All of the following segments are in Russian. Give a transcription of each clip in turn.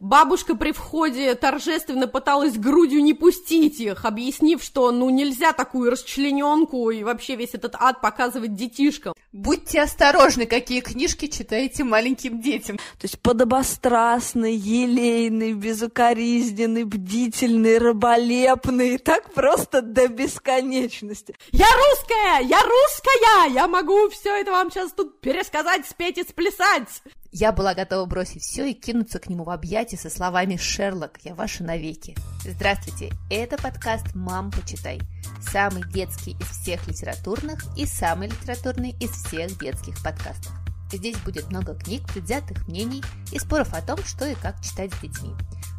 Бабушка при входе торжественно пыталась грудью не пустить их, объяснив, что ну нельзя такую расчлененку и вообще весь этот ад показывать детишкам. Будьте осторожны, какие книжки читаете маленьким детям. То есть подобострастный, елейный, безукоризненный, бдительный, раболепный, так просто до бесконечности. Я русская! Я русская! Я могу все это вам сейчас тут пересказать, спеть и сплясать! Я была готова бросить все и кинуться к нему в объятия со словами «Шерлок, я ваша навеки». Здравствуйте, это подкаст «Мам, почитай». Самый детский из всех литературных и самый литературный из всех детских подкастов. Здесь будет много книг, предвзятых мнений и споров о том, что и как читать с детьми.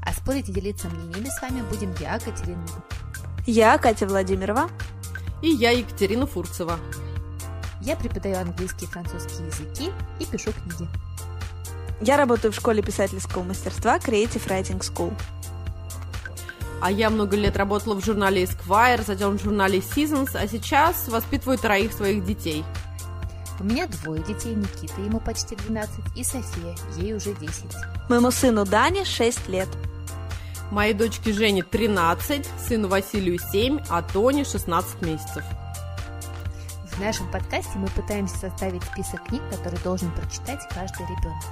А спорить и делиться мнениями с вами будем я, Катерина. Я Катя Владимирова. И я Екатерина Фурцева. Я преподаю английский и французский языки и пишу книги. Я работаю в школе писательского мастерства Creative Writing School. А я много лет работала в журнале Esquire, затем в журнале Seasons, а сейчас воспитываю троих своих детей. У меня двое детей, Никита, ему почти 12, и София, ей уже 10. Моему сыну Дане 6 лет. Моей дочке Жене 13, сыну Василию 7, а Тоне 16 месяцев. В нашем подкасте мы пытаемся составить список книг, которые должен прочитать каждый ребенок.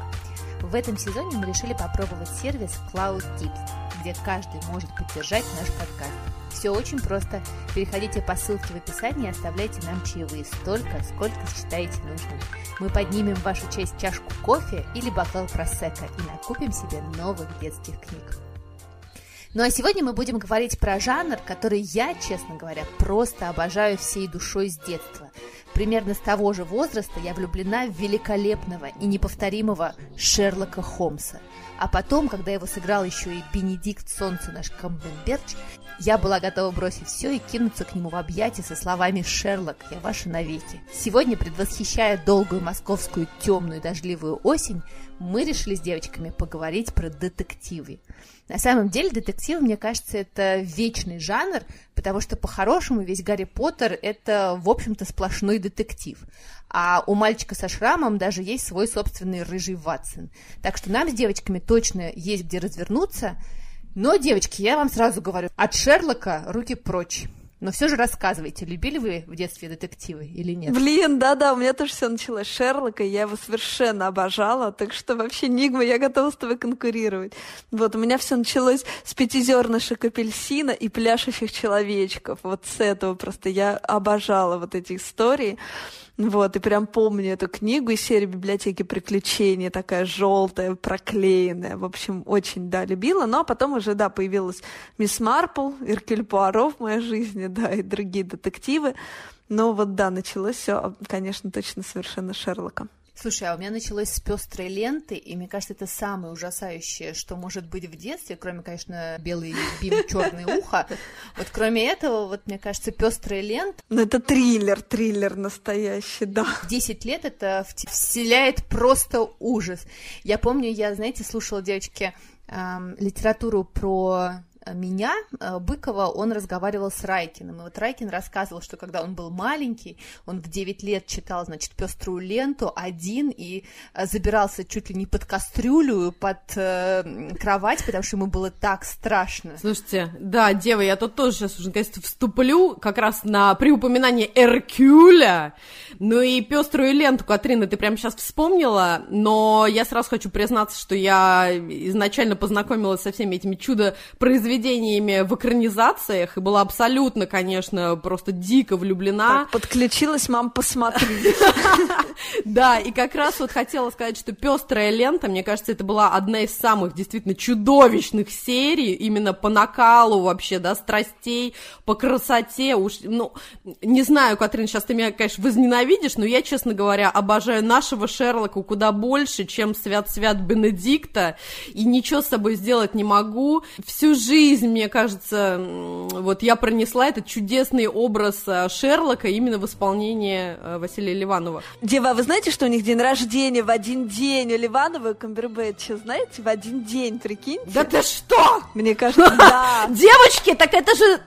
В этом сезоне мы решили попробовать сервис Cloud Tips, где каждый может поддержать наш подкаст. Все очень просто. Переходите по ссылке в описании и оставляйте нам чаевые столько, сколько считаете нужным. Мы поднимем в вашу честь чашку кофе или бокал просека и накупим себе новых детских книг. Ну а сегодня мы будем говорить про жанр, который я, честно говоря, просто обожаю всей душой с детства. Примерно с того же возраста я влюблена в великолепного и неповторимого Шерлока Холмса. А потом, когда его сыграл еще и Бенедикт Солнце наш Камберберч, я была готова бросить все и кинуться к нему в объятия со словами «Шерлок, я ваша навеки». Сегодня, предвосхищая долгую московскую темную дождливую осень, мы решили с девочками поговорить про детективы. На самом деле детективы, мне кажется, это вечный жанр, потому что по-хорошему весь Гарри Поттер это, в общем-то, сплошной детектив. А у мальчика со шрамом даже есть свой собственный рыжий Ватсон. Так что нам с девочками точно есть где развернуться. Но, девочки, я вам сразу говорю, от Шерлока руки прочь. Но все же рассказывайте, любили вы в детстве детективы или нет? Блин, да-да, у меня тоже все началось с Шерлока, я его совершенно обожала, так что вообще Нигма, я готова с тобой конкурировать. Вот, у меня все началось с пятизернышек апельсина и пляшущих человечков. Вот с этого просто я обожала вот эти истории. Вот, и прям помню эту книгу из серии «Библиотеки приключений», такая желтая, проклеенная. В общем, очень, да, любила. Но потом уже, да, появилась «Мисс Марпл», «Иркюль Пуаро» в моей жизни, да, и другие детективы. Но вот, да, началось все, конечно, точно совершенно Шерлока. Слушай, а у меня началось с пестрой ленты, и мне кажется, это самое ужасающее, что может быть в детстве, кроме, конечно, белый бим, черное ухо. Вот кроме этого, вот мне кажется, пестрая лента. Ну, это триллер, триллер настоящий, да. В 10 лет это вселяет просто ужас. Я помню, я, знаете, слушала девочки эм, литературу про меня, э, Быкова, он разговаривал с Райкиным. И вот Райкин рассказывал, что когда он был маленький, он в 9 лет читал, значит, пеструю ленту один и э, забирался чуть ли не под кастрюлю, под э, кровать, потому что ему было так страшно. Слушайте, да, дева, я тут тоже сейчас уже, наконец-то, вступлю как раз на при упоминании Эркюля. Ну и пеструю ленту, Катрина, ты прямо сейчас вспомнила, но я сразу хочу признаться, что я изначально познакомилась со всеми этими чудо-произведениями произведениями в экранизациях и была абсолютно, конечно, просто дико влюблена. Так, подключилась, мам, посмотри. Да, и как раз вот хотела сказать, что пестрая лента, мне кажется, это была одна из самых действительно чудовищных серий, именно по накалу вообще, да, страстей, по красоте, уж, ну, не знаю, Катрин, сейчас ты меня, конечно, возненавидишь, но я, честно говоря, обожаю нашего Шерлока куда больше, чем Свят-Свят Бенедикта, и ничего с собой сделать не могу. Всю жизнь жизнь, мне кажется, вот я пронесла этот чудесный образ э, Шерлока именно в исполнении э, Василия Ливанова. Дева, а вы знаете, что у них день рождения в один день у Ливанова и Камбербэтча, знаете, в один день, прикиньте? Да ты что? Мне кажется, да. Девочки, так это же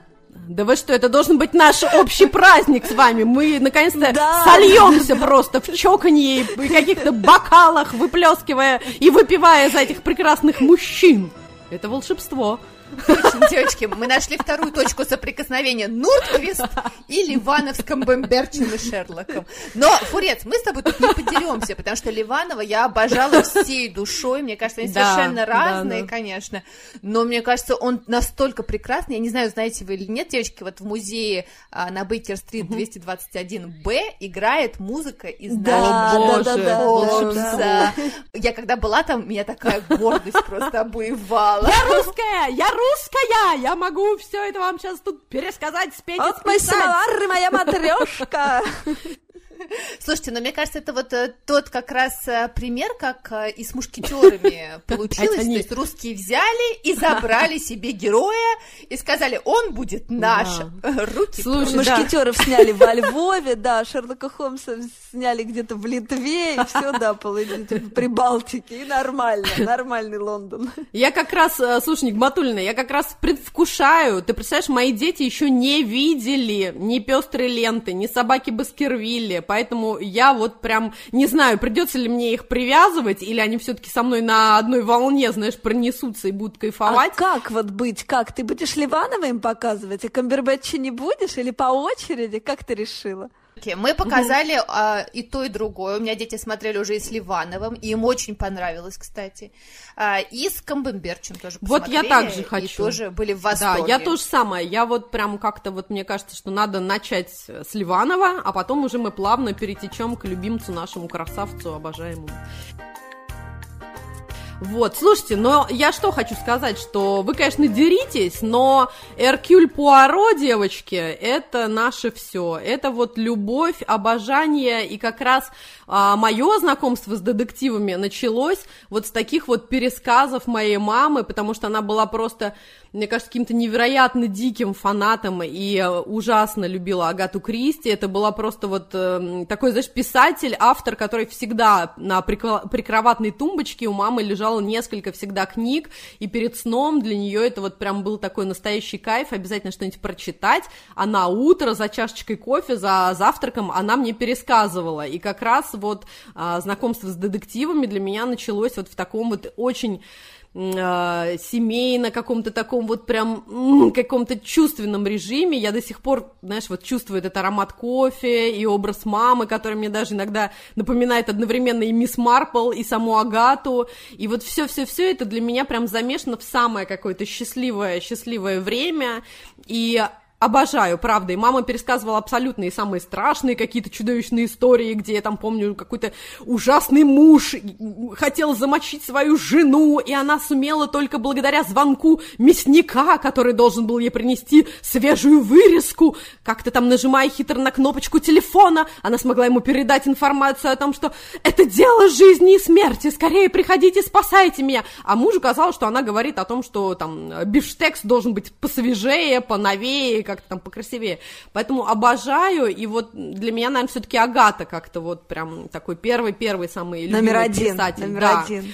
Да вы что, это должен быть наш общий праздник с вами. Мы наконец-то да. сольемся просто в чоканье и каких-то бокалах, выплескивая и выпивая за этих прекрасных мужчин. Это волшебство. Точно, девочки, мы нашли вторую точку соприкосновения Нуртквист и Ливановском Бемберчем и Шерлоком. Но, Фурец, мы с тобой тут не поделимся, потому что Ливанова я обожала всей душой. Мне кажется, они да, совершенно разные, да, да. конечно. Но мне кажется, он настолько прекрасный. Я не знаю, знаете вы или нет, девочки, вот в музее а, на Бейкер-стрит 221-Б играет музыка из да, нашего да, да, да, да. Я когда была там, меня такая гордость просто обуевала. Я русская! Я русская! Я могу все это вам сейчас тут пересказать, спеть Вот мой самовар, моя матрешка! Слушайте, но мне кажется, это вот э, тот как раз э, пример, как э, и с мушкетерами получилось. То есть русские взяли и забрали себе героя и сказали, он будет наш. Руки. Слушай, мушкетеров сняли во Львове, да, Шерлока Холмса сняли где-то в Литве, и все, да, при Балтике, и нормально, нормальный Лондон. Я как раз, слушай, Нигматульна, я как раз предвкушаю, ты представляешь, мои дети еще не видели ни пестрые ленты, ни собаки Баскервилли, поэтому я вот прям не знаю, придется ли мне их привязывать, или они все-таки со мной на одной волне, знаешь, пронесутся и будут кайфовать. А как вот быть? Как? Ты будешь Ливанова им показывать, а Камбербэтча не будешь? Или по очереди? Как ты решила? Мы показали угу. а, и то, и другое. У меня дети смотрели уже и с Ливановым, и им очень понравилось, кстати. А, и с Камбемберчем тоже Вот я также хочу. И тоже были в восторге. Да, я тоже самое. Я вот прям как-то вот, мне кажется, что надо начать с Ливанова, а потом уже мы плавно перетечем к любимцу нашему красавцу обожаемому. Вот, слушайте, но я что хочу сказать, что вы, конечно, деритесь, но Эркюль Пуаро, девочки, это наше все. Это вот любовь, обожание, и как раз а, мое знакомство с детективами началось вот с таких вот пересказов моей мамы, потому что она была просто мне кажется, каким-то невероятно диким фанатом и ужасно любила Агату Кристи. Это была просто вот э, такой, знаешь, писатель, автор, который всегда на прикроватной тумбочке у мамы лежало несколько всегда книг, и перед сном для нее это вот прям был такой настоящий кайф, обязательно что-нибудь прочитать, а на утро за чашечкой кофе, за завтраком она мне пересказывала, и как раз вот э, знакомство с детективами для меня началось вот в таком вот очень э, семейно, каком-то таком вот прям каком-то чувственном режиме. Я до сих пор, знаешь, вот чувствую этот аромат кофе и образ мамы, который мне даже иногда напоминает одновременно и мисс Марпл, и саму Агату. И вот все-все-все это для меня прям замешано в самое какое-то счастливое, счастливое время. И Обожаю, правда. И мама пересказывала абсолютные самые страшные какие-то чудовищные истории, где я там помню какой-то ужасный муж хотел замочить свою жену, и она сумела только благодаря звонку мясника, который должен был ей принести свежую вырезку. Как-то там нажимая хитро на кнопочку телефона, она смогла ему передать информацию о том, что это дело жизни и смерти, скорее приходите, спасайте меня. А мужу казалось, что она говорит о том, что там бифштекс должен быть посвежее, поновее, как-то там покрасивее. Поэтому обожаю, и вот для меня, наверное, все-таки Агата как-то вот прям такой первый-первый самый номер один, писатель. Номер да. один.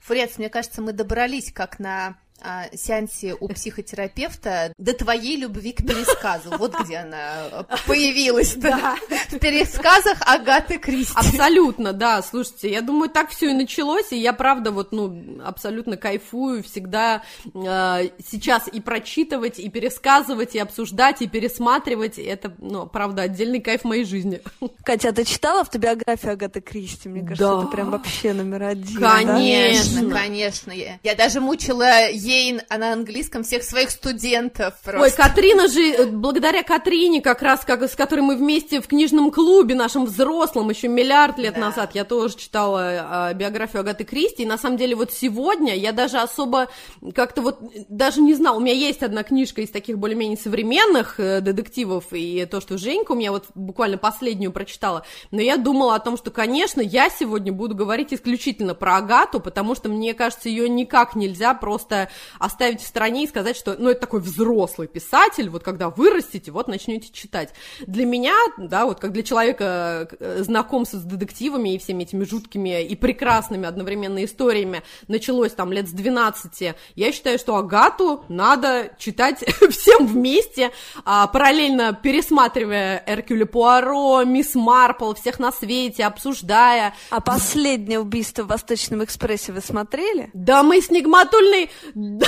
Фурец, мне кажется, мы добрались как на а, сеансе у психотерапевта до твоей любви к пересказу. Вот где она появилась. Да. В пересказах Агаты Кристи. Абсолютно, да. Слушайте, я думаю, так все и началось, и я, правда, вот, ну, абсолютно кайфую всегда э, сейчас и прочитывать, и пересказывать, и обсуждать, и пересматривать. Это, ну, правда, отдельный кайф в моей жизни. Катя, а ты читала автобиографию Агаты Кристи? Мне кажется, да. это прям вообще номер один. Конечно, да? конечно. Я даже мучила Кейн, а на английском всех своих студентов просто. Ой, Катрина же, э, благодаря Катрине, как раз как, с которой мы вместе в книжном клубе, нашем взрослом, еще миллиард лет да. назад, я тоже читала э, биографию Агаты Кристи, и на самом деле вот сегодня я даже особо как-то вот, даже не знала, у меня есть одна книжка из таких более-менее современных э, детективов, и то, что Женька у меня вот буквально последнюю прочитала, но я думала о том, что, конечно, я сегодня буду говорить исключительно про Агату, потому что мне кажется, ее никак нельзя просто оставить в стороне и сказать, что, ну, это такой взрослый писатель, вот когда вырастете, вот начнете читать. Для меня, да, вот как для человека, э, знакомство с детективами и всеми этими жуткими и прекрасными одновременно историями началось там лет с 12, я считаю, что Агату надо читать всем вместе, а, параллельно пересматривая Эркюля Пуаро, Мисс Марпл, всех на свете, обсуждая. А последнее убийство в Восточном экспрессе вы смотрели? Да мы с Нигматульной... Да,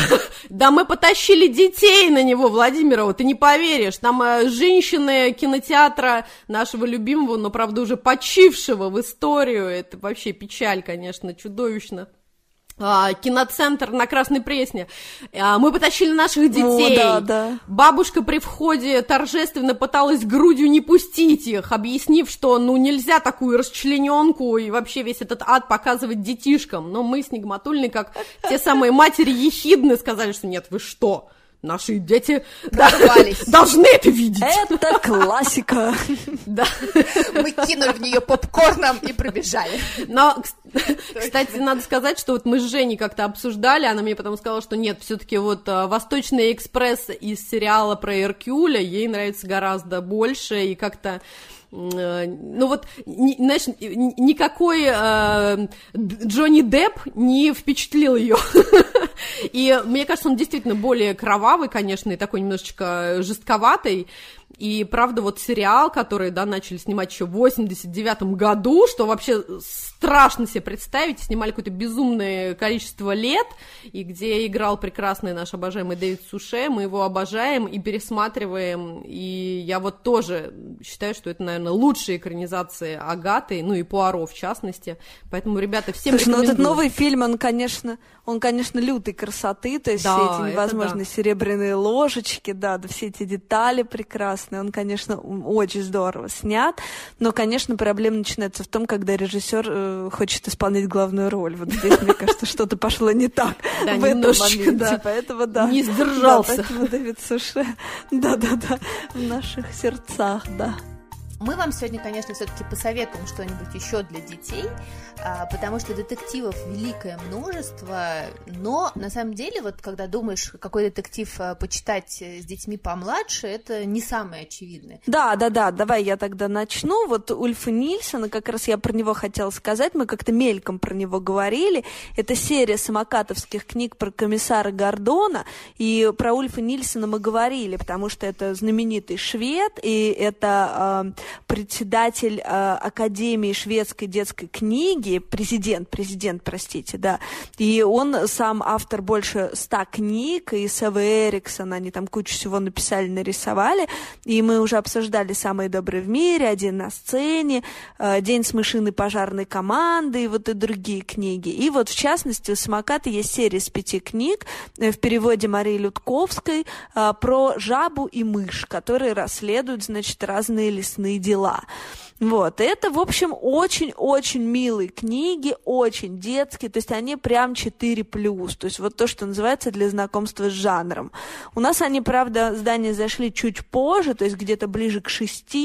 да мы потащили детей на него, Владимирова, ты не поверишь. Там э, женщины кинотеатра нашего любимого, но, правда, уже почившего в историю. Это вообще печаль, конечно, чудовищно. А, киноцентр на Красной Пресне. А, мы потащили наших детей. О, да, да. Бабушка при входе торжественно пыталась грудью не пустить их, объяснив, что ну нельзя такую расчлененку и вообще весь этот ад показывать детишкам. Но мы с Нигматульной, как те самые матери ехидны, сказали, что нет, вы что? Наши дети должны это видеть. Это классика. Да. Мы кинули в нее попкорном и пробежали. Но, кстати, надо сказать, что вот мы с Женей как-то обсуждали, она мне потом сказала, что нет, все-таки вот э, Восточный экспресс из сериала про Эркюля ей нравится гораздо больше, и как-то Э, ну вот, знаешь, никакой э, Джонни Депп не впечатлил ее. И мне кажется, он действительно более кровавый, конечно, и такой немножечко жестковатый. И правда, вот сериал, который, да, начали снимать еще в 89 году, что вообще страшно себе представить, снимали какое-то безумное количество лет, и где играл прекрасный наш обожаемый Дэвид Суше, мы его обожаем и пересматриваем, и я вот тоже считаю, что это, наверное, лучшие экранизации Агаты, ну и Пуаро в частности, поэтому, ребята, всем Слушай, ну вот этот новый фильм, он, конечно, он, конечно, лютой красоты, то есть да, все эти невозможные да. серебряные ложечки, да, да, все эти детали прекрасные, он, конечно, очень здорово снят, но, конечно, проблема начинается в том, когда режиссер э, хочет исполнять главную роль. Вот здесь, мне кажется, что-то пошло не так в этом моменте, да. поэтому, да. Не сдержался. Поэтому Давид Суше, да-да-да, в наших сердцах, да. Мы вам сегодня, конечно, все-таки посоветуем что-нибудь еще для детей, потому что детективов великое множество, но на самом деле, вот когда думаешь, какой детектив а, почитать с детьми помладше, это не самое очевидное. Да, да, да, давай я тогда начну. Вот Ульфа Нильсона, как раз я про него хотела сказать, мы как-то мельком про него говорили. Это серия самокатовских книг про комиссара Гордона, и про Ульфа Нильсона мы говорили, потому что это знаменитый швед, и это председатель э, Академии шведской детской книги, президент, президент, простите, да, и он сам автор больше ста книг, и Сева Эриксон, они там кучу всего написали, нарисовали, и мы уже обсуждали «Самые добрые в мире», «Один на сцене», э, «День с мышиной пожарной команды» и вот и другие книги. И вот, в частности, у «Самоката» есть серия из пяти книг э, в переводе Марии Людковской э, про жабу и мышь, которые расследуют, значит, разные лесные дела. Вот, это, в общем, очень-очень милые книги, очень детские, то есть они прям 4+, то есть вот то, что называется для знакомства с жанром. У нас они, правда, здания зашли чуть позже, то есть где-то ближе к 6,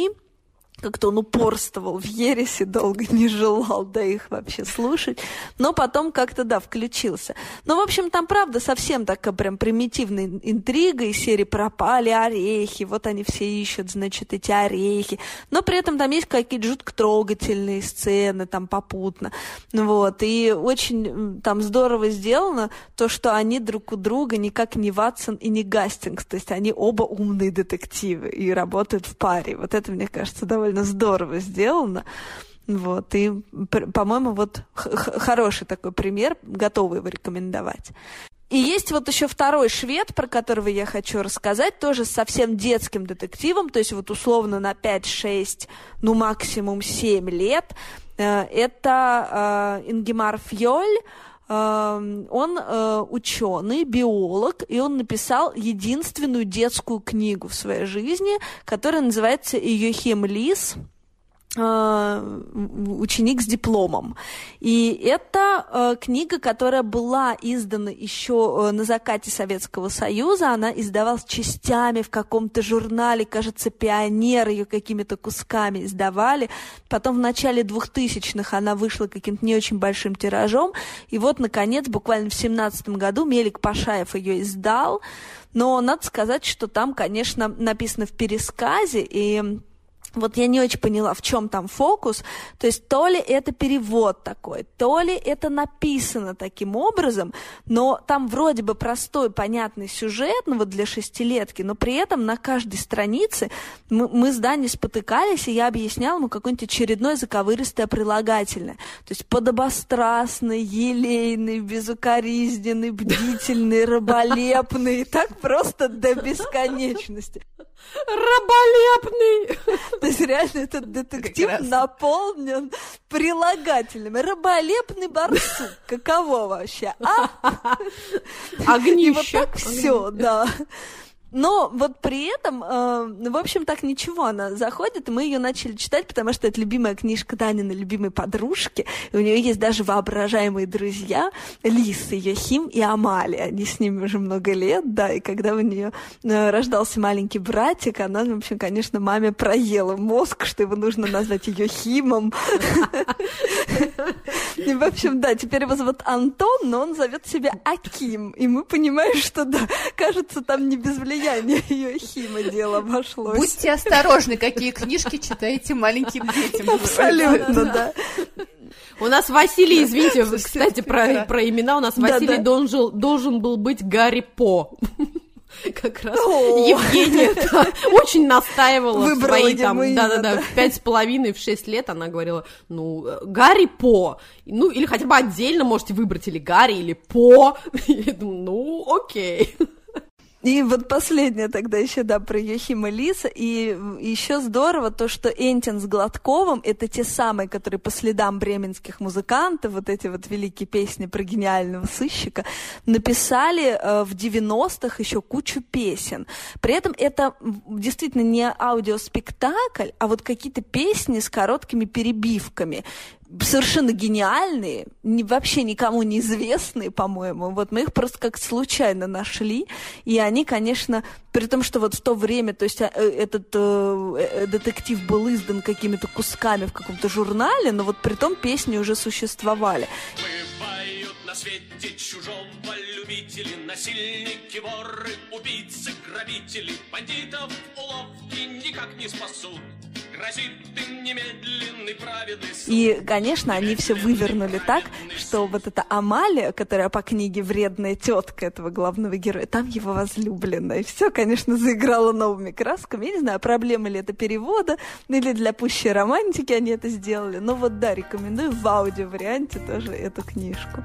как-то он упорствовал в ересе, долго не желал, да, их вообще слушать, но потом как-то, да, включился. Но, в общем, там, правда, совсем такая прям примитивная интрига из серии «Пропали орехи», вот они все ищут, значит, эти орехи, но при этом там есть какие-то жутко трогательные сцены, там, попутно, вот, и очень там здорово сделано то, что они друг у друга никак не Ватсон и не Гастингс, то есть они оба умные детективы и работают в паре, вот это, мне кажется, довольно довольно здорово сделано. Вот, и, по-моему, вот хороший такой пример, готовы его рекомендовать. И есть вот еще второй швед, про которого я хочу рассказать, тоже совсем детским детективом, то есть вот условно на 5-6, ну максимум 7 лет. Э, это э, Ингемар Фьоль, он ученый, биолог, и он написал единственную детскую книгу в своей жизни, которая называется «Йохим Лис», Э, ученик с дипломом. И это э, книга, которая была издана еще э, на закате Советского Союза. Она издавалась частями в каком-то журнале, кажется, «Пионер» ее какими-то кусками издавали. Потом в начале 2000-х она вышла каким-то не очень большим тиражом. И вот, наконец, буквально в 2017 году Мелик Пашаев ее издал. Но надо сказать, что там, конечно, написано в пересказе, и вот я не очень поняла, в чем там фокус. То есть то ли это перевод такой, то ли это написано таким образом, но там вроде бы простой, понятный сюжет, ну вот для шестилетки, но при этом на каждой странице мы, мы с Даней спотыкались, и я объясняла ему какое-нибудь очередное заковыристое прилагательное. То есть подобострастный, елейный, безукоризненный, бдительный, раболепный, так просто до бесконечности. Раболепный! То есть реально этот детектив Прекрасно. наполнен прилагательными. Раболепный барсук. Каково вообще, а? Огнище. И вот так все, да. Но вот при этом, э, в общем, так ничего, она заходит, и мы ее начали читать, потому что это любимая книжка Данины, любимой подружки, и у нее есть даже воображаемые друзья, Лиса, Йохим и Амали, они с ними уже много лет, да, и когда у нее э, рождался маленький братик, она, в общем, конечно, маме проела мозг, что его нужно назвать Йохимом. И, в общем, да, теперь его зовут Антон, но он зовет себя Аким, и мы понимаем, что, да, кажется, там не без влияния влияние ее хима дело обошлось. Будьте осторожны, какие книжки читаете маленьким детям. Абсолютно, да. У нас Василий, извините, кстати, про, про имена, у нас Василий да, Должен, должен был быть Гарри По. Как раз О! Евгения да, очень настаивала Выбрала свои там, да-да-да, в пять с половиной, в шесть лет она говорила, ну, Гарри По, ну, или хотя бы отдельно можете выбрать или Гарри, или По. Я думаю, ну, окей. И вот последнее тогда еще, да, про Йохима Лиса. И еще здорово то, что Энтин с Гладковым — это те самые, которые по следам бременских музыкантов, вот эти вот великие песни про гениального сыщика, написали э, в 90-х еще кучу песен. При этом это действительно не аудиоспектакль, а вот какие-то песни с короткими перебивками совершенно гениальные, не, вообще никому не известные, по-моему. Вот мы их просто как случайно нашли, и они, конечно, при том, что вот в то время, то есть э, этот э, э, детектив был издан какими-то кусками в каком-то журнале, но вот при том песни уже существовали. На свете чужого любители, насильники, воры, убийцы, грабители, бандитов уловки никак не спасут. И, конечно, они все вывернули так, что вот эта Амалия, которая по книге вредная тетка этого главного героя, там его возлюбленная. Все, конечно, заиграло новыми красками. Я не знаю, проблема ли это перевода, или для пущей романтики они это сделали. Но вот да, рекомендую в аудио-варианте тоже эту книжку.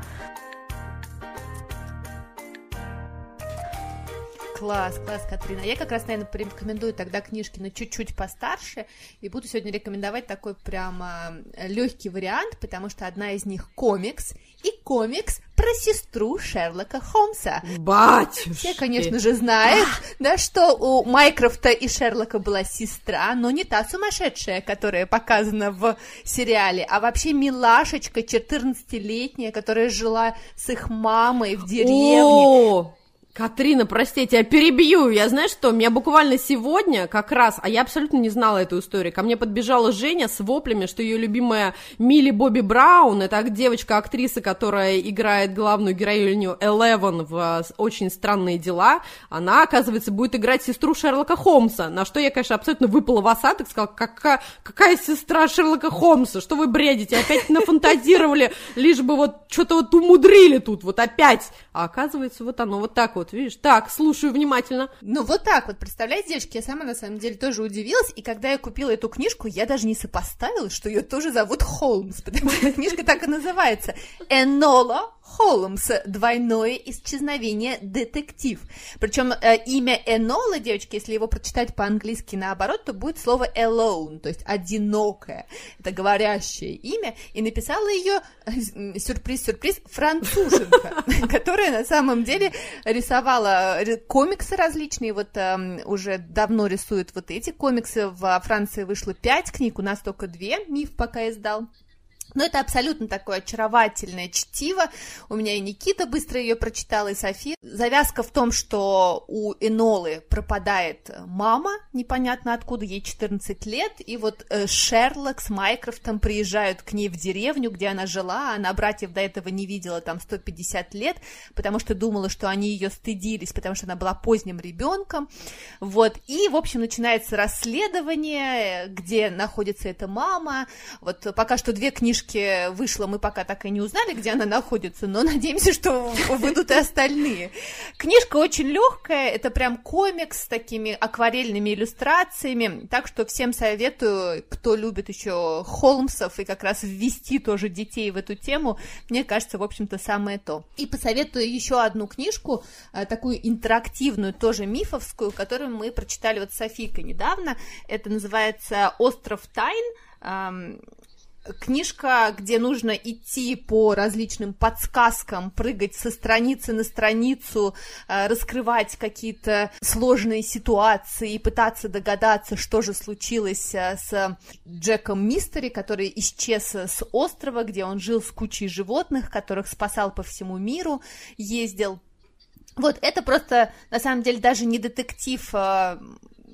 Класс, класс, Катрина. Я как раз, наверное, порекомендую тогда книжки на чуть-чуть постарше, и буду сегодня рекомендовать такой прямо э, легкий вариант, потому что одна из них комикс, и комикс про сестру Шерлока Холмса. Батюшки! Все, конечно же, знают, да, что у Майкрофта и Шерлока была сестра, но не та сумасшедшая, которая показана в сериале, а вообще милашечка 14-летняя, которая жила с их мамой в деревне. О! Катрина, прости, я перебью. Я знаю, что меня буквально сегодня как раз, а я абсолютно не знала эту историю, ко мне подбежала Женя с воплями, что ее любимая Милли Бобби Браун, это девочка-актриса, которая играет главную героиню Элевен в «Очень странные дела», она, оказывается, будет играть сестру Шерлока Холмса, на что я, конечно, абсолютно выпала в осадок, сказала, какая, какая сестра Шерлока Холмса, что вы бредите, опять нафантазировали, лишь бы вот что-то вот умудрили тут, вот опять. А оказывается, вот оно вот так вот вот, видишь. Так, слушаю внимательно. Ну, вот так вот, представляете, девочки, я сама на самом деле тоже удивилась, и когда я купила эту книжку, я даже не сопоставила, что ее тоже зовут Холмс, потому что книжка так и называется. Энола Холмс, двойное исчезновение детектив. Причем э, имя Энола, девочки, если его прочитать по-английски наоборот, то будет слово alone, то есть одинокое. Это говорящее имя. И написала ее, э, сюрприз-сюрприз, француженка, которая на самом деле рисовала э, комиксы различные, вот э, уже давно рисует вот эти комиксы. Во Франции вышло пять книг, у нас только две, Миф пока издал. Но это абсолютно такое очаровательное чтиво. У меня и Никита быстро ее прочитала, и София. Завязка в том, что у Энолы пропадает мама, непонятно откуда, ей 14 лет, и вот э, Шерлок с Майкрофтом приезжают к ней в деревню, где она жила, она братьев до этого не видела там 150 лет, потому что думала, что они ее стыдились, потому что она была поздним ребенком, вот, и, в общем, начинается расследование, где находится эта мама, вот пока что две книжки книжки вышло, мы пока так и не узнали, где она находится, но надеемся, что выйдут и остальные. Книжка очень легкая, это прям комикс с такими акварельными иллюстрациями, так что всем советую, кто любит еще Холмсов и как раз ввести тоже детей в эту тему, мне кажется, в общем-то, самое то. И посоветую еще одну книжку, э, такую интерактивную, тоже мифовскую, которую мы прочитали вот с Софийкой недавно, это называется «Остров тайн», книжка, где нужно идти по различным подсказкам, прыгать со страницы на страницу, э, раскрывать какие-то сложные ситуации и пытаться догадаться, что же случилось э, с Джеком Мистери, который исчез с острова, где он жил с кучей животных, которых спасал по всему миру, ездил. Вот это просто, на самом деле, даже не детектив э,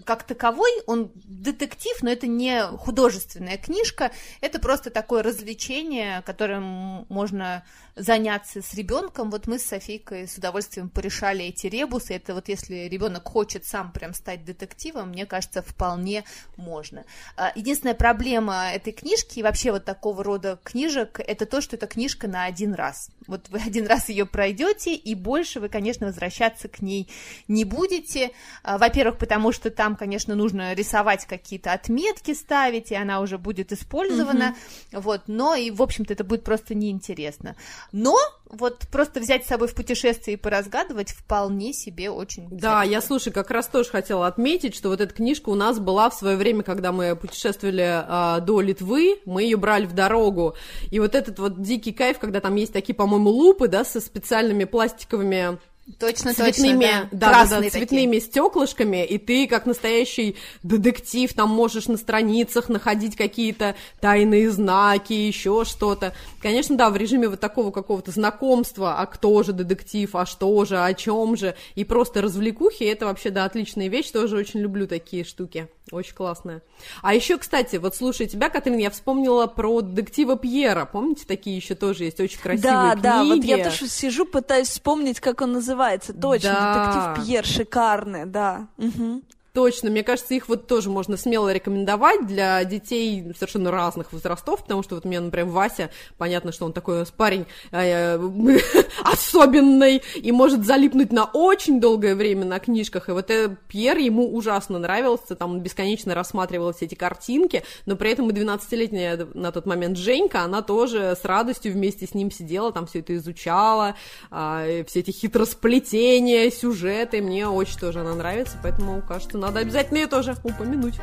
как таковой, он детектив, но это не художественная книжка, это просто такое развлечение, которым можно заняться с ребенком. Вот мы с Софийкой с удовольствием порешали эти ребусы. Это вот если ребенок хочет сам прям стать детективом, мне кажется, вполне можно. А, единственная проблема этой книжки и вообще вот такого рода книжек, это то, что это книжка на один раз. Вот вы один раз ее пройдете, и больше вы, конечно, возвращаться к ней не будете. А, во-первых, потому что там, конечно, нужно рисовать какие-то отметки, ставить, и она уже будет использована. Mm-hmm. Вот, но и, в общем-то, это будет просто неинтересно. Но вот просто взять с собой в путешествие и поразгадывать вполне себе очень. Да, я слушай, как раз тоже хотела отметить, что вот эта книжка у нас была в свое время, когда мы путешествовали э, до Литвы, мы ее брали в дорогу, и вот этот вот дикий кайф, когда там есть такие, по-моему, лупы, да, со специальными пластиковыми Точно, цветными, точно, да, да, да, да, цветными стеклышками, и ты, как настоящий детектив, там можешь на страницах находить какие-то тайные знаки, еще что-то. Конечно, да, в режиме вот такого какого-то знакомства, а кто же детектив, а что же, о чем же, и просто развлекухи, это вообще, да, отличная вещь, тоже очень люблю такие штуки, очень классная. А еще, кстати, вот слушай тебя, Катрин, я вспомнила про детектива Пьера, помните, такие еще тоже есть очень красивые да, книги? Да, да, вот я тоже сижу, пытаюсь вспомнить, как он называется точно, да. детектив Пьер, шикарный, да. Угу. Точно, мне кажется, их вот тоже можно смело рекомендовать для детей совершенно разных возрастов, потому что вот у меня, например, Вася, понятно, что он такой парень э, особенный и может залипнуть на очень долгое время на книжках, и вот э, Пьер ему ужасно нравился, там он бесконечно рассматривал все эти картинки, но при этом и 12-летняя на тот момент Женька, она тоже с радостью вместе с ним сидела, там все это изучала, э, все эти хитросплетения, сюжеты, мне очень тоже она нравится, поэтому, кажется, надо обязательно ее тоже упомянуть.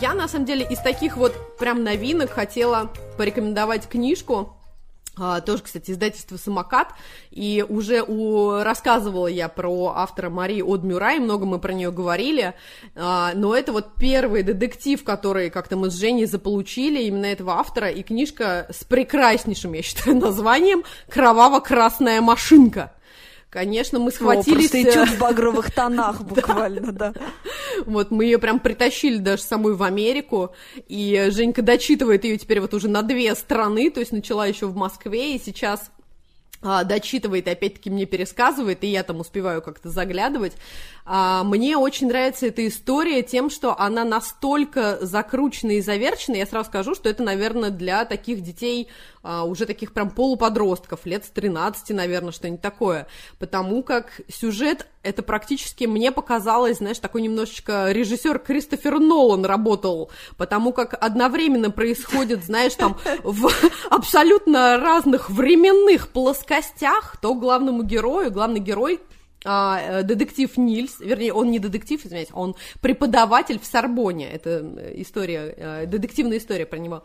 Я, на самом деле, из таких вот прям новинок хотела порекомендовать книжку, а, тоже, кстати, издательство «Самокат», и уже у... рассказывала я про автора Марии Одмюрай, много мы про нее говорили, а, но это вот первый детектив, который как-то мы с Женей заполучили, именно этого автора, и книжка с прекраснейшим, я считаю, названием «Кроваво-красная машинка». Конечно, мы схватились... О, просто в багровых тонах буквально, да. Вот, мы ее прям притащили даже самой в Америку, и Женька дочитывает ее теперь вот уже на две страны, то есть начала еще в Москве, и сейчас а, дочитывает и опять-таки мне пересказывает, и я там успеваю как-то заглядывать. А, мне очень нравится эта история тем, что она настолько закручена и заверчена, я сразу скажу, что это, наверное, для таких детей, а, уже таких прям полуподростков, лет с 13, наверное, что-нибудь такое, потому как сюжет, это практически, мне показалось, знаешь, такой немножечко режиссер Кристофер Нолан работал, потому как одновременно происходит, знаешь, там в абсолютно разных временных плоскостях, то главному герою, главный герой а, э, детектив Нильс, вернее, он не детектив, извиняюсь, он преподаватель в Сорбоне, это э, история, э, детективная история про него.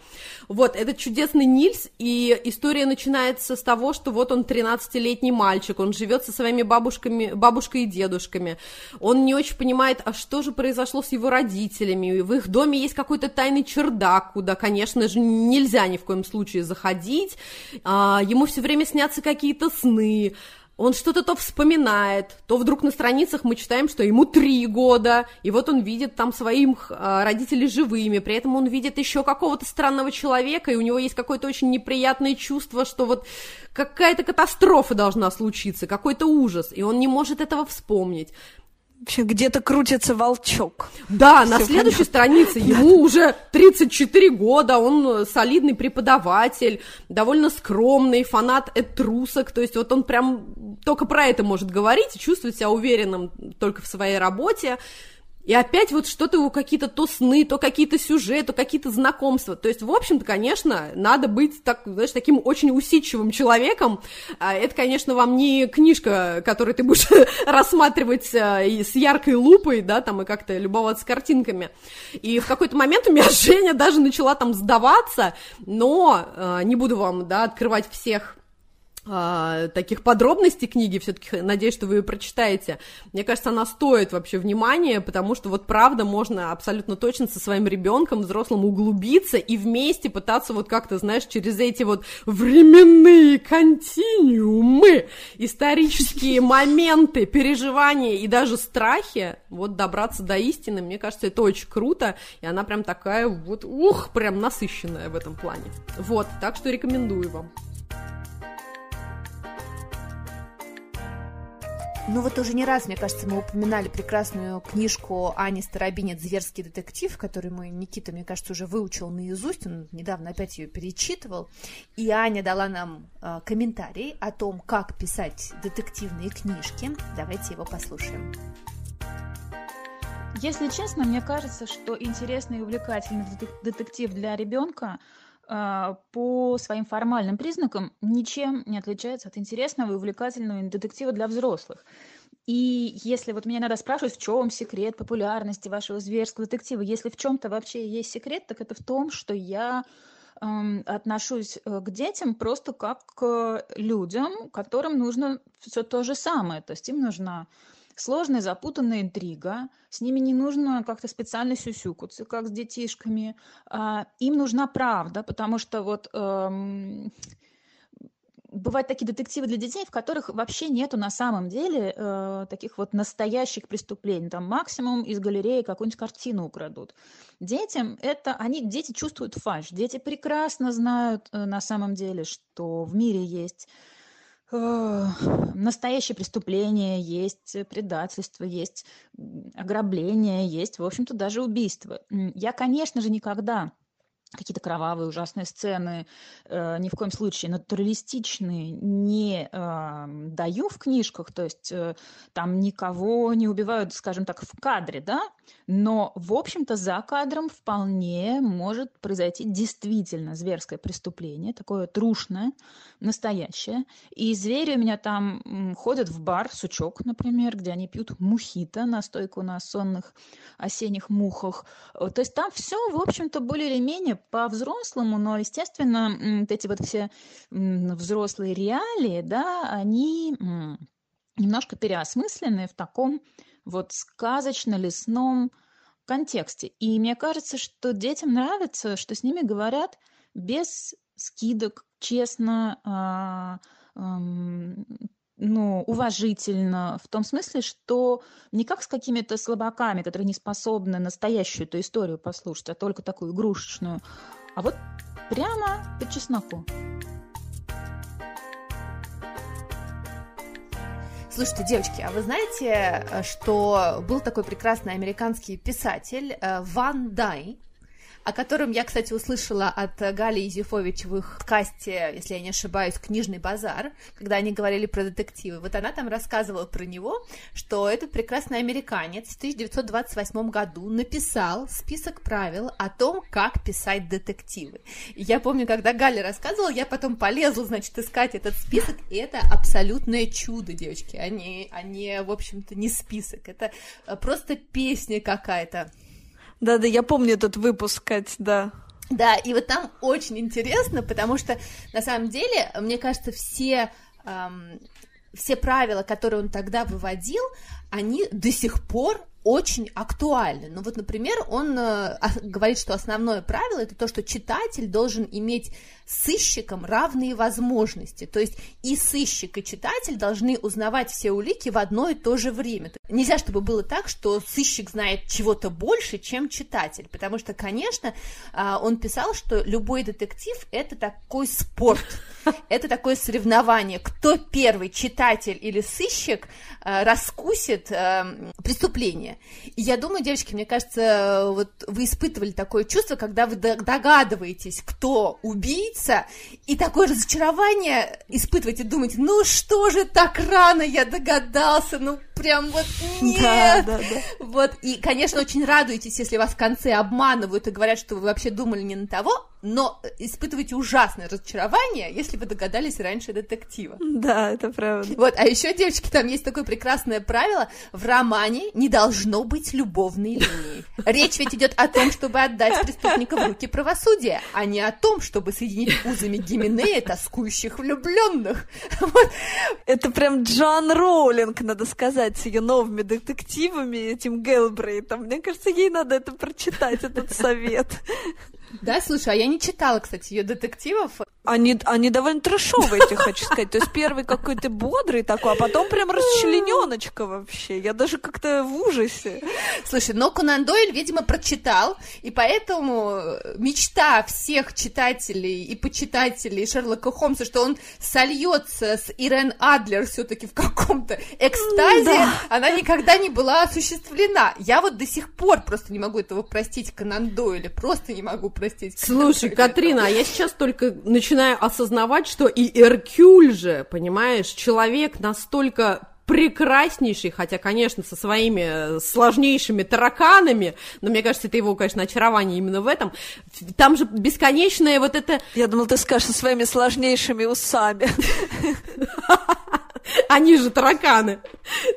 Вот, этот чудесный Нильс, и история начинается с того, что вот он 13-летний мальчик, он живет со своими бабушками, бабушкой и дедушками, он не очень понимает, а что же произошло с его родителями, в их доме есть какой-то тайный чердак, куда, конечно же, нельзя ни в коем случае заходить, а, ему все время снятся какие-то сны, он что-то то вспоминает, то вдруг на страницах мы читаем, что ему три года, и вот он видит там своих э, родителей живыми, при этом он видит еще какого-то странного человека, и у него есть какое-то очень неприятное чувство, что вот какая-то катастрофа должна случиться, какой-то ужас, и он не может этого вспомнить. Вообще где-то крутится волчок. Да, Всё на следующей понятно. странице ему уже 34 года, он солидный преподаватель, довольно скромный, фанат этрусок, то есть вот он прям только про это может говорить и чувствовать себя уверенным только в своей работе. И опять вот что-то у какие-то то сны, то какие-то сюжеты, то какие-то знакомства. То есть, в общем-то, конечно, надо быть так, знаешь, таким очень усидчивым человеком. А это, конечно, вам не книжка, которую ты будешь рассматривать а, с яркой лупой, да, там, и как-то любоваться картинками. И в какой-то момент у меня Женя даже начала там сдаваться, но а, не буду вам, да, открывать всех а, таких подробностей книги, все-таки надеюсь, что вы ее прочитаете. Мне кажется, она стоит вообще внимания, потому что вот правда можно абсолютно точно со своим ребенком, взрослым углубиться и вместе пытаться вот как-то, знаешь, через эти вот временные континуумы, исторические моменты, переживания и даже страхи, вот добраться до истины. Мне кажется, это очень круто, и она прям такая вот, ух, прям насыщенная в этом плане. Вот, так что рекомендую вам. Ну вот уже не раз, мне кажется, мы упоминали прекрасную книжку Ани Старобинец «Зверский детектив», которую мой Никита, мне кажется, уже выучил наизусть, он недавно опять ее перечитывал, и Аня дала нам э, комментарий о том, как писать детективные книжки. Давайте его послушаем. Если честно, мне кажется, что интересный и увлекательный детектив для ребенка по своим формальным признакам ничем не отличается от интересного и увлекательного детектива для взрослых. И если вот меня надо спрашивать, в чем секрет популярности вашего зверского детектива, если в чем-то вообще есть секрет, так это в том, что я эм, отношусь э, к детям просто как к людям, которым нужно все то же самое. То есть им нужна сложная, запутанная интрига, с ними не нужно как-то специально сюсюкаться, как с детишками. А, им нужна правда, потому что вот эм, бывают такие детективы для детей, в которых вообще нету на самом деле э, таких вот настоящих преступлений. Там максимум из галереи какую-нибудь картину украдут. Детям это, они, дети чувствуют фальш. Дети прекрасно знают э, на самом деле, что в мире есть настоящее преступление, есть предательство, есть ограбление, есть, в общем-то, даже убийство. Я, конечно же, никогда какие-то кровавые ужасные сцены, э, ни в коем случае натуралистичные не э, даю в книжках, то есть э, там никого не убивают, скажем так, в кадре, да, но, в общем-то, за кадром вполне может произойти действительно зверское преступление, такое трушное, настоящее. И звери у меня там ходят в бар, сучок, например, где они пьют мухита, настойку на сонных осенних мухах. То есть там все, в общем-то, более или менее по-взрослому, но, естественно, вот эти вот все взрослые реалии, да, они немножко переосмыслены в таком вот сказочно-лесном контексте. И мне кажется, что детям нравится, что с ними говорят без скидок, честно, а, ну, уважительно, в том смысле, что не как с какими-то слабаками, которые не способны настоящую эту историю послушать, а только такую игрушечную, а вот прямо по чесноку. Слушайте, девочки, а вы знаете, э, что был такой прекрасный американский писатель э, Ван Дай, о котором я, кстати, услышала от Гали Изюфович в их подкасте, если я не ошибаюсь, «Книжный базар», когда они говорили про детективы. Вот она там рассказывала про него, что этот прекрасный американец в 1928 году написал список правил о том, как писать детективы. И я помню, когда Галя рассказывала, я потом полезла, значит, искать этот список, и это абсолютное чудо, девочки. Они, они в общем-то, не список, это просто песня какая-то. Да-да, я помню этот выпуск, Кать, да. Да, и вот там очень интересно, потому что на самом деле, мне кажется, все эм, все правила, которые он тогда выводил, они до сих пор очень актуальны. Ну вот, например, он э, говорит, что основное правило это то, что читатель должен иметь сыщиком равные возможности. То есть и сыщик, и читатель должны узнавать все улики в одно и то же время. Нельзя, чтобы было так, что сыщик знает чего-то больше, чем читатель. Потому что, конечно, а, он писал, что любой детектив — это такой спорт, это такое соревнование. Кто первый, читатель или сыщик, а, раскусит а, преступление. И я думаю, девочки, мне кажется, вот вы испытывали такое чувство, когда вы догадываетесь, кто убийца, убийца, и такое разочарование испытываете, думаете, ну что же так рано я догадался, ну прям вот нет. Да, да, да. Вот, и, конечно, очень радуетесь, если вас в конце обманывают и говорят, что вы вообще думали не на того, но испытываете ужасное разочарование, если вы догадались раньше детектива. Да, это правда. Вот, а еще, девочки, там есть такое прекрасное правило, в романе не должно быть любовной линии. Речь ведь идет о том, чтобы отдать преступника в руки правосудия, а не о том, чтобы соединить узами Гименея тоскующих влюбленных. Вот. Это прям Джон Роулинг, надо сказать, с ее новыми детективами, этим Гелбрейтом. Мне кажется, ей надо это прочитать, этот совет. Да, слушай, а я не читала, кстати, ее детективов. Они, они довольно трешовые, я хочу сказать. То есть первый какой-то бодрый такой, а потом прям расчлененочка вообще. Я даже как-то в ужасе. Слушай, но Конан Дойль, видимо, прочитал, и поэтому мечта всех читателей и почитателей Шерлока Холмса, что он сольется с Ирен Адлер все-таки в каком-то экстазе, да. она никогда не была осуществлена. Я вот до сих пор просто не могу этого простить Конан Дойле, просто не могу простить. Слушай, Катрина, а я сейчас только начинаю осознавать, что и Эркюль же, понимаешь, человек настолько прекраснейший, хотя, конечно, со своими сложнейшими тараканами, но мне кажется, это его, конечно, очарование именно в этом. Там же бесконечное вот это... Я думал, ты скажешь со своими сложнейшими усами. Они же тараканы.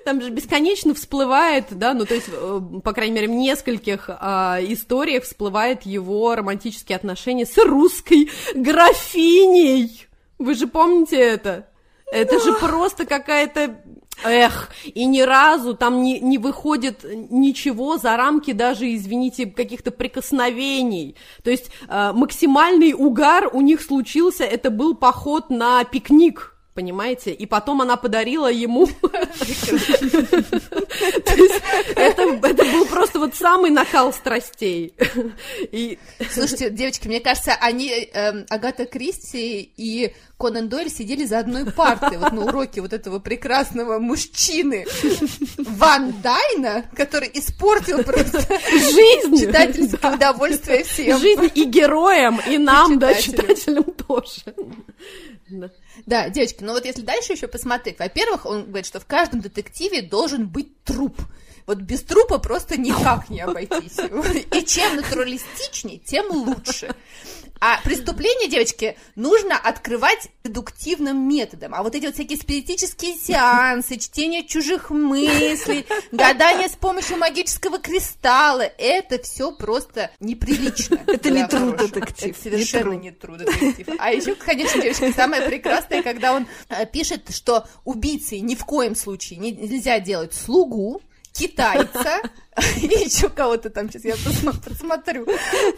Там же бесконечно всплывает, да, ну то есть, э, по крайней мере, в нескольких э, историях всплывает его романтические отношения с русской графиней. Вы же помните это? Это же просто какая-то Эх, и ни разу там не, не выходит ничего за рамки даже, извините, каких-то прикосновений. То есть э, максимальный угар у них случился, это был поход на пикник понимаете? И потом она подарила ему... Это был просто вот самый накал страстей. Слушайте, девочки, мне кажется, они, эм, Агата Кристи и Конан Дойль сидели за одной партой вот на уроке вот этого прекрасного мужчины Ван Дайна, который испортил просто жизнь, читательское удовольствие всем. Жизнь и героям, и нам, да, читателям тоже. Да, девочки, ну вот если дальше еще посмотреть, во-первых, он говорит, что в каждом детективе должен быть труп. Вот без трупа просто никак не обойтись. И чем натуралистичнее, тем лучше. А преступление, девочки, нужно открывать дедуктивным методом. А вот эти вот всякие спиритические сеансы, чтение чужих мыслей, гадание с помощью магического кристалла, это все просто неприлично. Это не труд детектив. Это совершенно не труд детектив. А еще, конечно, девочки, самое прекрасное, когда он э, пишет, что убийцей ни в коем случае нельзя делать слугу, китайца и еще кого-то там сейчас я посмотрю.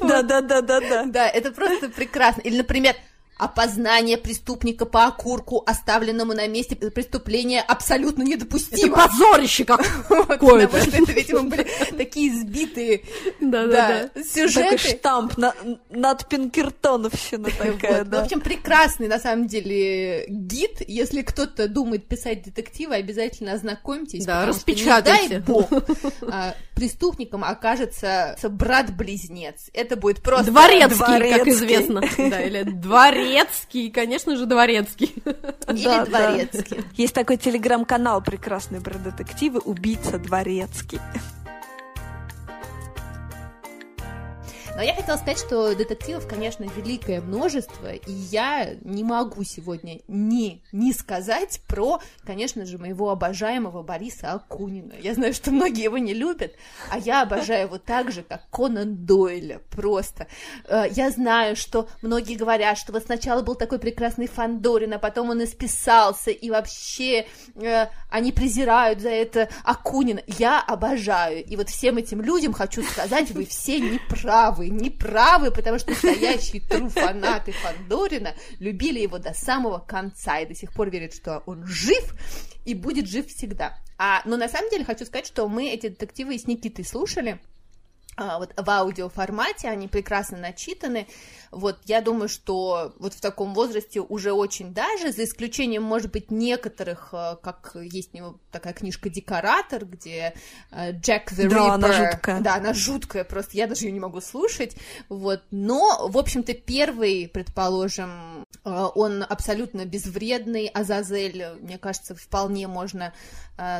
Да, да, да, да, да. Да, это просто прекрасно. Или, например, Опознание преступника по окурку, оставленному на месте преступления, абсолютно недопустимо. Это позорище какое-то. Потому что это, видимо, были такие сбитые да, да, да. сюжеты. Такой штамп на, над Пинкертоновщина такая, вот. да. В общем, прекрасный, на самом деле, гид. Если кто-то думает писать детективы, обязательно ознакомьтесь. Да, распечатайте. Дай бог, а, преступником окажется брат-близнец. Это будет просто... Дворецкий, дворецкий. как известно. Да, или дворецкий, конечно же, дворецкий. Или да, дворецкий. Да. Есть такой телеграм-канал прекрасный про детективы «Убийца дворецкий». Но я хотела сказать, что детективов, конечно, великое множество, и я не могу сегодня не, не сказать про, конечно же, моего обожаемого Бориса Акунина. Я знаю, что многие его не любят, а я обожаю его так же, как Конан Дойля, просто. Э, я знаю, что многие говорят, что вот сначала был такой прекрасный Фандорин, а потом он исписался, и вообще э, они презирают за это Акунина. Я обожаю, и вот всем этим людям хочу сказать, вы все неправы правы, не правы, потому что настоящие тру фанаты Фандорина любили его до самого конца и до сих пор верят, что он жив и будет жив всегда. А, но на самом деле хочу сказать, что мы эти детективы с Никитой слушали, вот в аудиоформате, они прекрасно начитаны. Вот я думаю, что вот в таком возрасте уже очень даже, за исключением, может быть, некоторых, а, как есть у него такая книжка «Декоратор», где а, Джек the да, она жуткая. Да, она жуткая, просто я даже ее не могу слушать. Вот, но, в общем-то, первый, предположим, он абсолютно безвредный, Азазель, мне кажется, вполне можно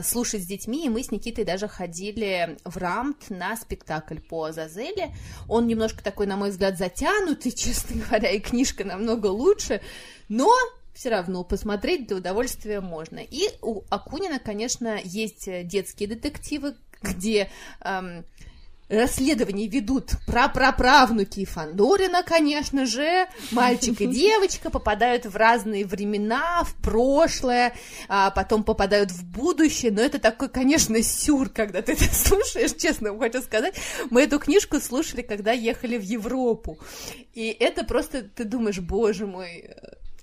слушать с детьми, и мы с Никитой даже ходили в Рамт на спектакль по Азазеле. Он немножко такой, на мой взгляд, затянутый, честно говоря, и книжка намного лучше, но все равно посмотреть для удовольствия можно. И у Акунина, конечно, есть детские детективы, где эм, расследование ведут прапраправнуки Фандорина, конечно же, мальчик и девочка попадают в разные времена, в прошлое, а потом попадают в будущее, но это такой, конечно, сюр, когда ты это слушаешь, честно хочу сказать. Мы эту книжку слушали, когда ехали в Европу, и это просто, ты думаешь, боже мой,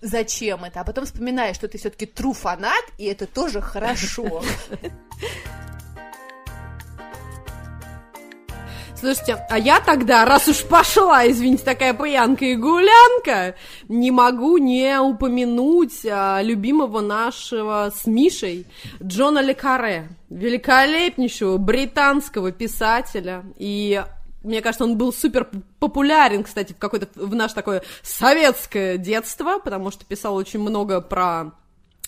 зачем это, а потом вспоминаешь, что ты все-таки true фанат, и это тоже хорошо. Слушайте, а я тогда, раз уж пошла, извините, такая пьянка и гулянка, не могу не упомянуть а, любимого нашего с Мишей Джона Лекаре, великолепнейшего британского писателя. И мне кажется, он был супер популярен, кстати, в какое-то в наше такое советское детство, потому что писал очень много про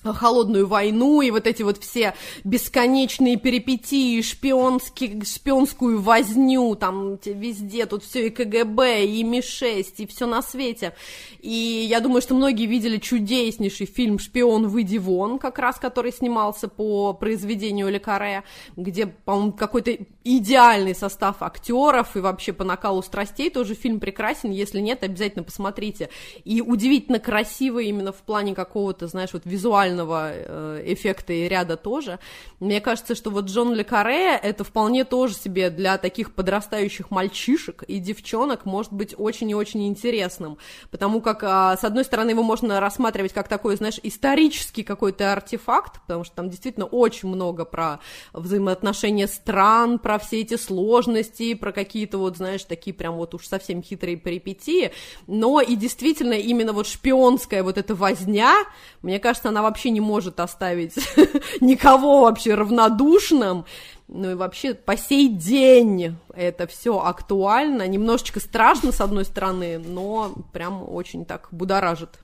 холодную войну и вот эти вот все бесконечные перипетии, шпионский, шпионскую возню, там везде, тут все и КГБ, и Ми-6, и все на свете. И я думаю, что многие видели чудеснейший фильм «Шпион, выйди вон», как раз, который снимался по произведению Лекаре, где, по-моему, какой-то идеальный состав актеров и вообще по накалу страстей, тоже фильм прекрасен, если нет, обязательно посмотрите. И удивительно красивый именно в плане какого-то, знаешь, вот визуального визуального э, эффекта и ряда тоже. Мне кажется, что вот Джон Ле Каре это вполне тоже себе для таких подрастающих мальчишек и девчонок может быть очень и очень интересным, потому как, а, с одной стороны, его можно рассматривать как такой, знаешь, исторический какой-то артефакт, потому что там действительно очень много про взаимоотношения стран, про все эти сложности, про какие-то вот, знаешь, такие прям вот уж совсем хитрые перипетии, но и действительно именно вот шпионская вот эта возня, мне кажется, она вообще вообще не может оставить никого вообще равнодушным. Ну и вообще по сей день это все актуально, немножечко страшно с одной стороны, но прям очень так будоражит.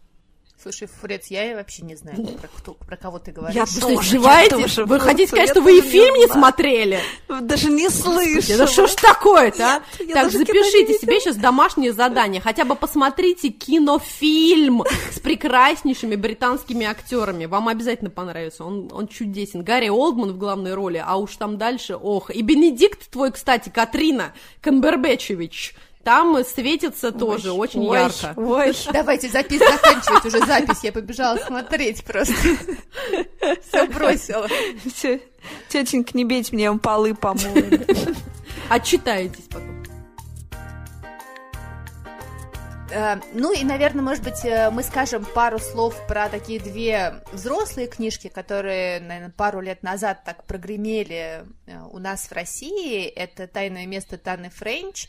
Слушай, Фрец, я вообще не знаю, про, кто, про кого ты говоришь. Я Вы тоже, издеваетесь? Вы хотите сказать, что вы и фильм не смотрели? Даже не слышу. Да что ж такое-то, а? Так, запишите себе сейчас домашнее задание. Хотя бы посмотрите кинофильм с прекраснейшими британскими актерами. Вам обязательно понравится. Он, он чудесен. Гарри Олдман в главной роли, а уж там дальше, ох. И Бенедикт твой, кстати, Катрина Камбербечевич там светится тоже ой, очень ой, ярко. Ой. Давайте запись заканчивать уже запись, я побежала смотреть просто. Все бросила. Тетенька, не бейте мне, он полы помою. Отчитаетесь потом. Ну и, наверное, может быть, э, мы скажем пару слов про такие две взрослые книжки, которые, наверное, пару лет назад так прогремели э, у нас в России. Это «Тайное место Таны Френч»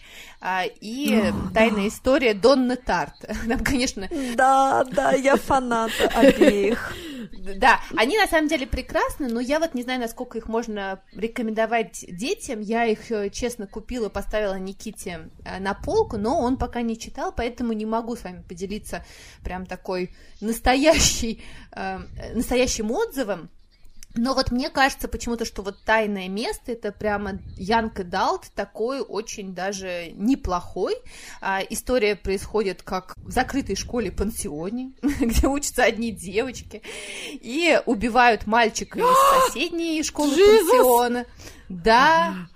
и oh, «Тайная да. история Донны Тарт». Нам, конечно... Да, да, я фанат обеих. Да, они на самом деле прекрасны, но я вот не знаю, насколько их можно рекомендовать детям. Я их, э, честно, купила, поставила Никите э, на полку, но он пока не читал, поэтому не могу с вами поделиться прям такой настоящий, э, настоящим отзывом. Но вот мне кажется почему-то, что вот «Тайное место» — это прямо Янка Далт такой очень даже неплохой. А, история происходит как в закрытой школе-пансионе, где учатся одни девочки, и убивают мальчика из соседней школы-пансиона. Да,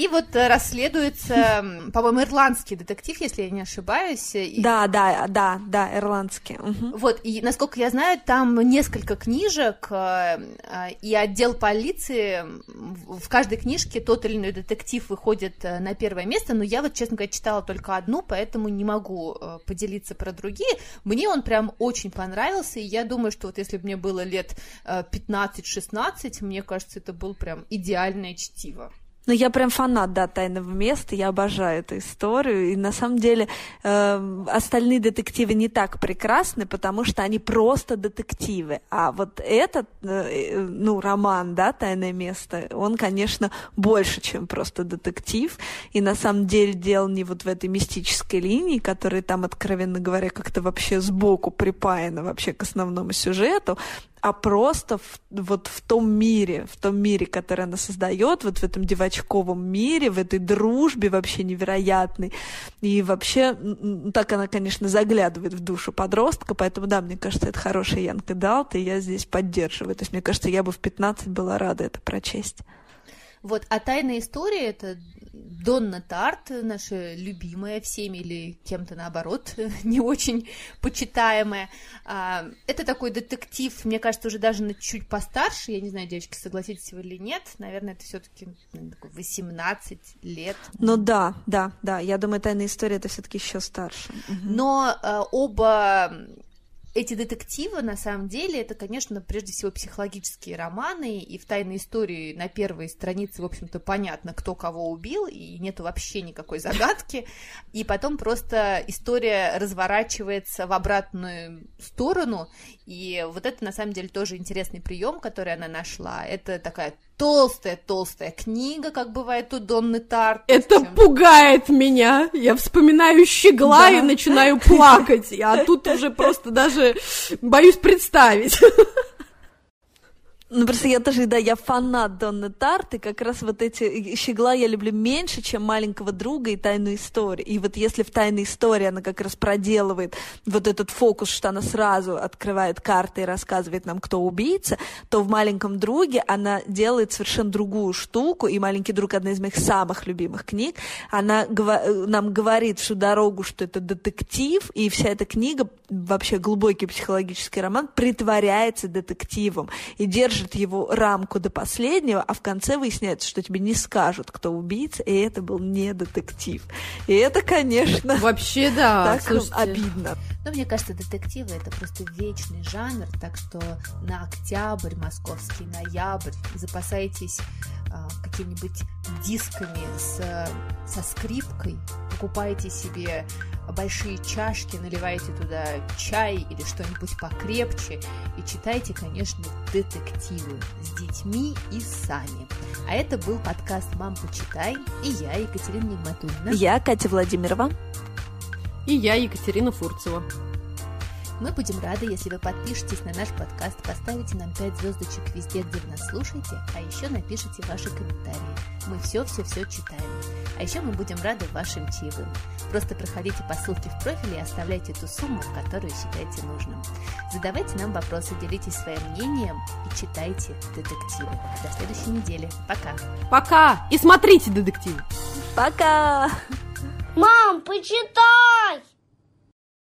и вот э, расследуется, по-моему, ирландский детектив, если я не ошибаюсь. Да, да, да, да, ирландский. Угу. Вот, и насколько я знаю, там несколько книжек, э, э, и отдел полиции, в каждой книжке тот или иной детектив выходит на первое место, но я вот, честно говоря, читала только одну, поэтому не могу поделиться про другие. Мне он прям очень понравился, и я думаю, что вот если бы мне было лет 15-16, мне кажется, это был прям идеальное чтиво. Ну, я прям фанат, да, «Тайного места», я обожаю эту историю, и на самом деле э, остальные детективы не так прекрасны, потому что они просто детективы, а вот этот, э, ну, роман, да, «Тайное место», он, конечно, больше, чем просто детектив, и на самом деле дело не вот в этой мистической линии, которая там, откровенно говоря, как-то вообще сбоку припаяна вообще к основному сюжету, а просто в, вот в том мире, в том мире, который она создает, вот в этом девочковом мире, в этой дружбе вообще невероятной. И вообще, так она, конечно, заглядывает в душу подростка, поэтому, да, мне кажется, это хорошая Янка Далт, и я здесь поддерживаю. То есть, мне кажется, я бы в 15 была рада это прочесть. Вот, а тайная история это Донна Тарт, наша любимая всеми или кем-то наоборот, не очень почитаемая. А, это такой детектив, мне кажется, уже даже на чуть постарше. Я не знаю, девочки, согласитесь вы или нет. Наверное, это все-таки 18 лет. Ну да, да, да. Я думаю, тайная история это все-таки еще старше. Но а, оба эти детективы, на самом деле, это, конечно, прежде всего психологические романы, и в «Тайной истории» на первой странице, в общем-то, понятно, кто кого убил, и нету вообще никакой загадки, и потом просто история разворачивается в обратную сторону, и вот это, на самом деле, тоже интересный прием, который она нашла. Это такая толстая-толстая книга, как бывает у Донны Тарт. Это пугает меня. Я вспоминаю щегла да. и начинаю плакать. А тут уже просто даже боюсь представить. Ну, просто я тоже, да, я фанат Донны Тарт, и как раз вот эти щегла я люблю меньше, чем маленького друга и тайную историю. И вот если в тайной истории она как раз проделывает вот этот фокус, что она сразу открывает карты и рассказывает нам, кто убийца, то в маленьком друге она делает совершенно другую штуку, и маленький друг одна из моих самых любимых книг. Она гва- нам говорит всю дорогу, что это детектив, и вся эта книга, вообще глубокий психологический роман, притворяется детективом и держит держит его рамку до последнего, а в конце выясняется, что тебе не скажут, кто убийца, и это был не детектив. И это, конечно, вообще да, так слушайте. обидно. Но мне кажется, детективы это просто вечный жанр, так что на октябрь московский, ноябрь запасайтесь какими-нибудь дисками с, со скрипкой, покупайте себе большие чашки, наливайте туда чай или что-нибудь покрепче и читайте, конечно, детективы с детьми и сами. А это был подкаст «Мам, почитай» и я, Екатерина Нигматульна. Я, Катя Владимирова. И я, Екатерина Фурцева. Мы будем рады, если вы подпишетесь на наш подкаст, поставите нам 5 звездочек везде, где вы нас слушаете, а еще напишите ваши комментарии. Мы все-все-все читаем. А еще мы будем рады вашим чаевым. Просто проходите по ссылке в профиле и оставляйте ту сумму, которую считаете нужным. Задавайте нам вопросы, делитесь своим мнением и читайте детективы. До следующей недели. Пока. Пока. И смотрите детективы. Пока. Мам, почитай!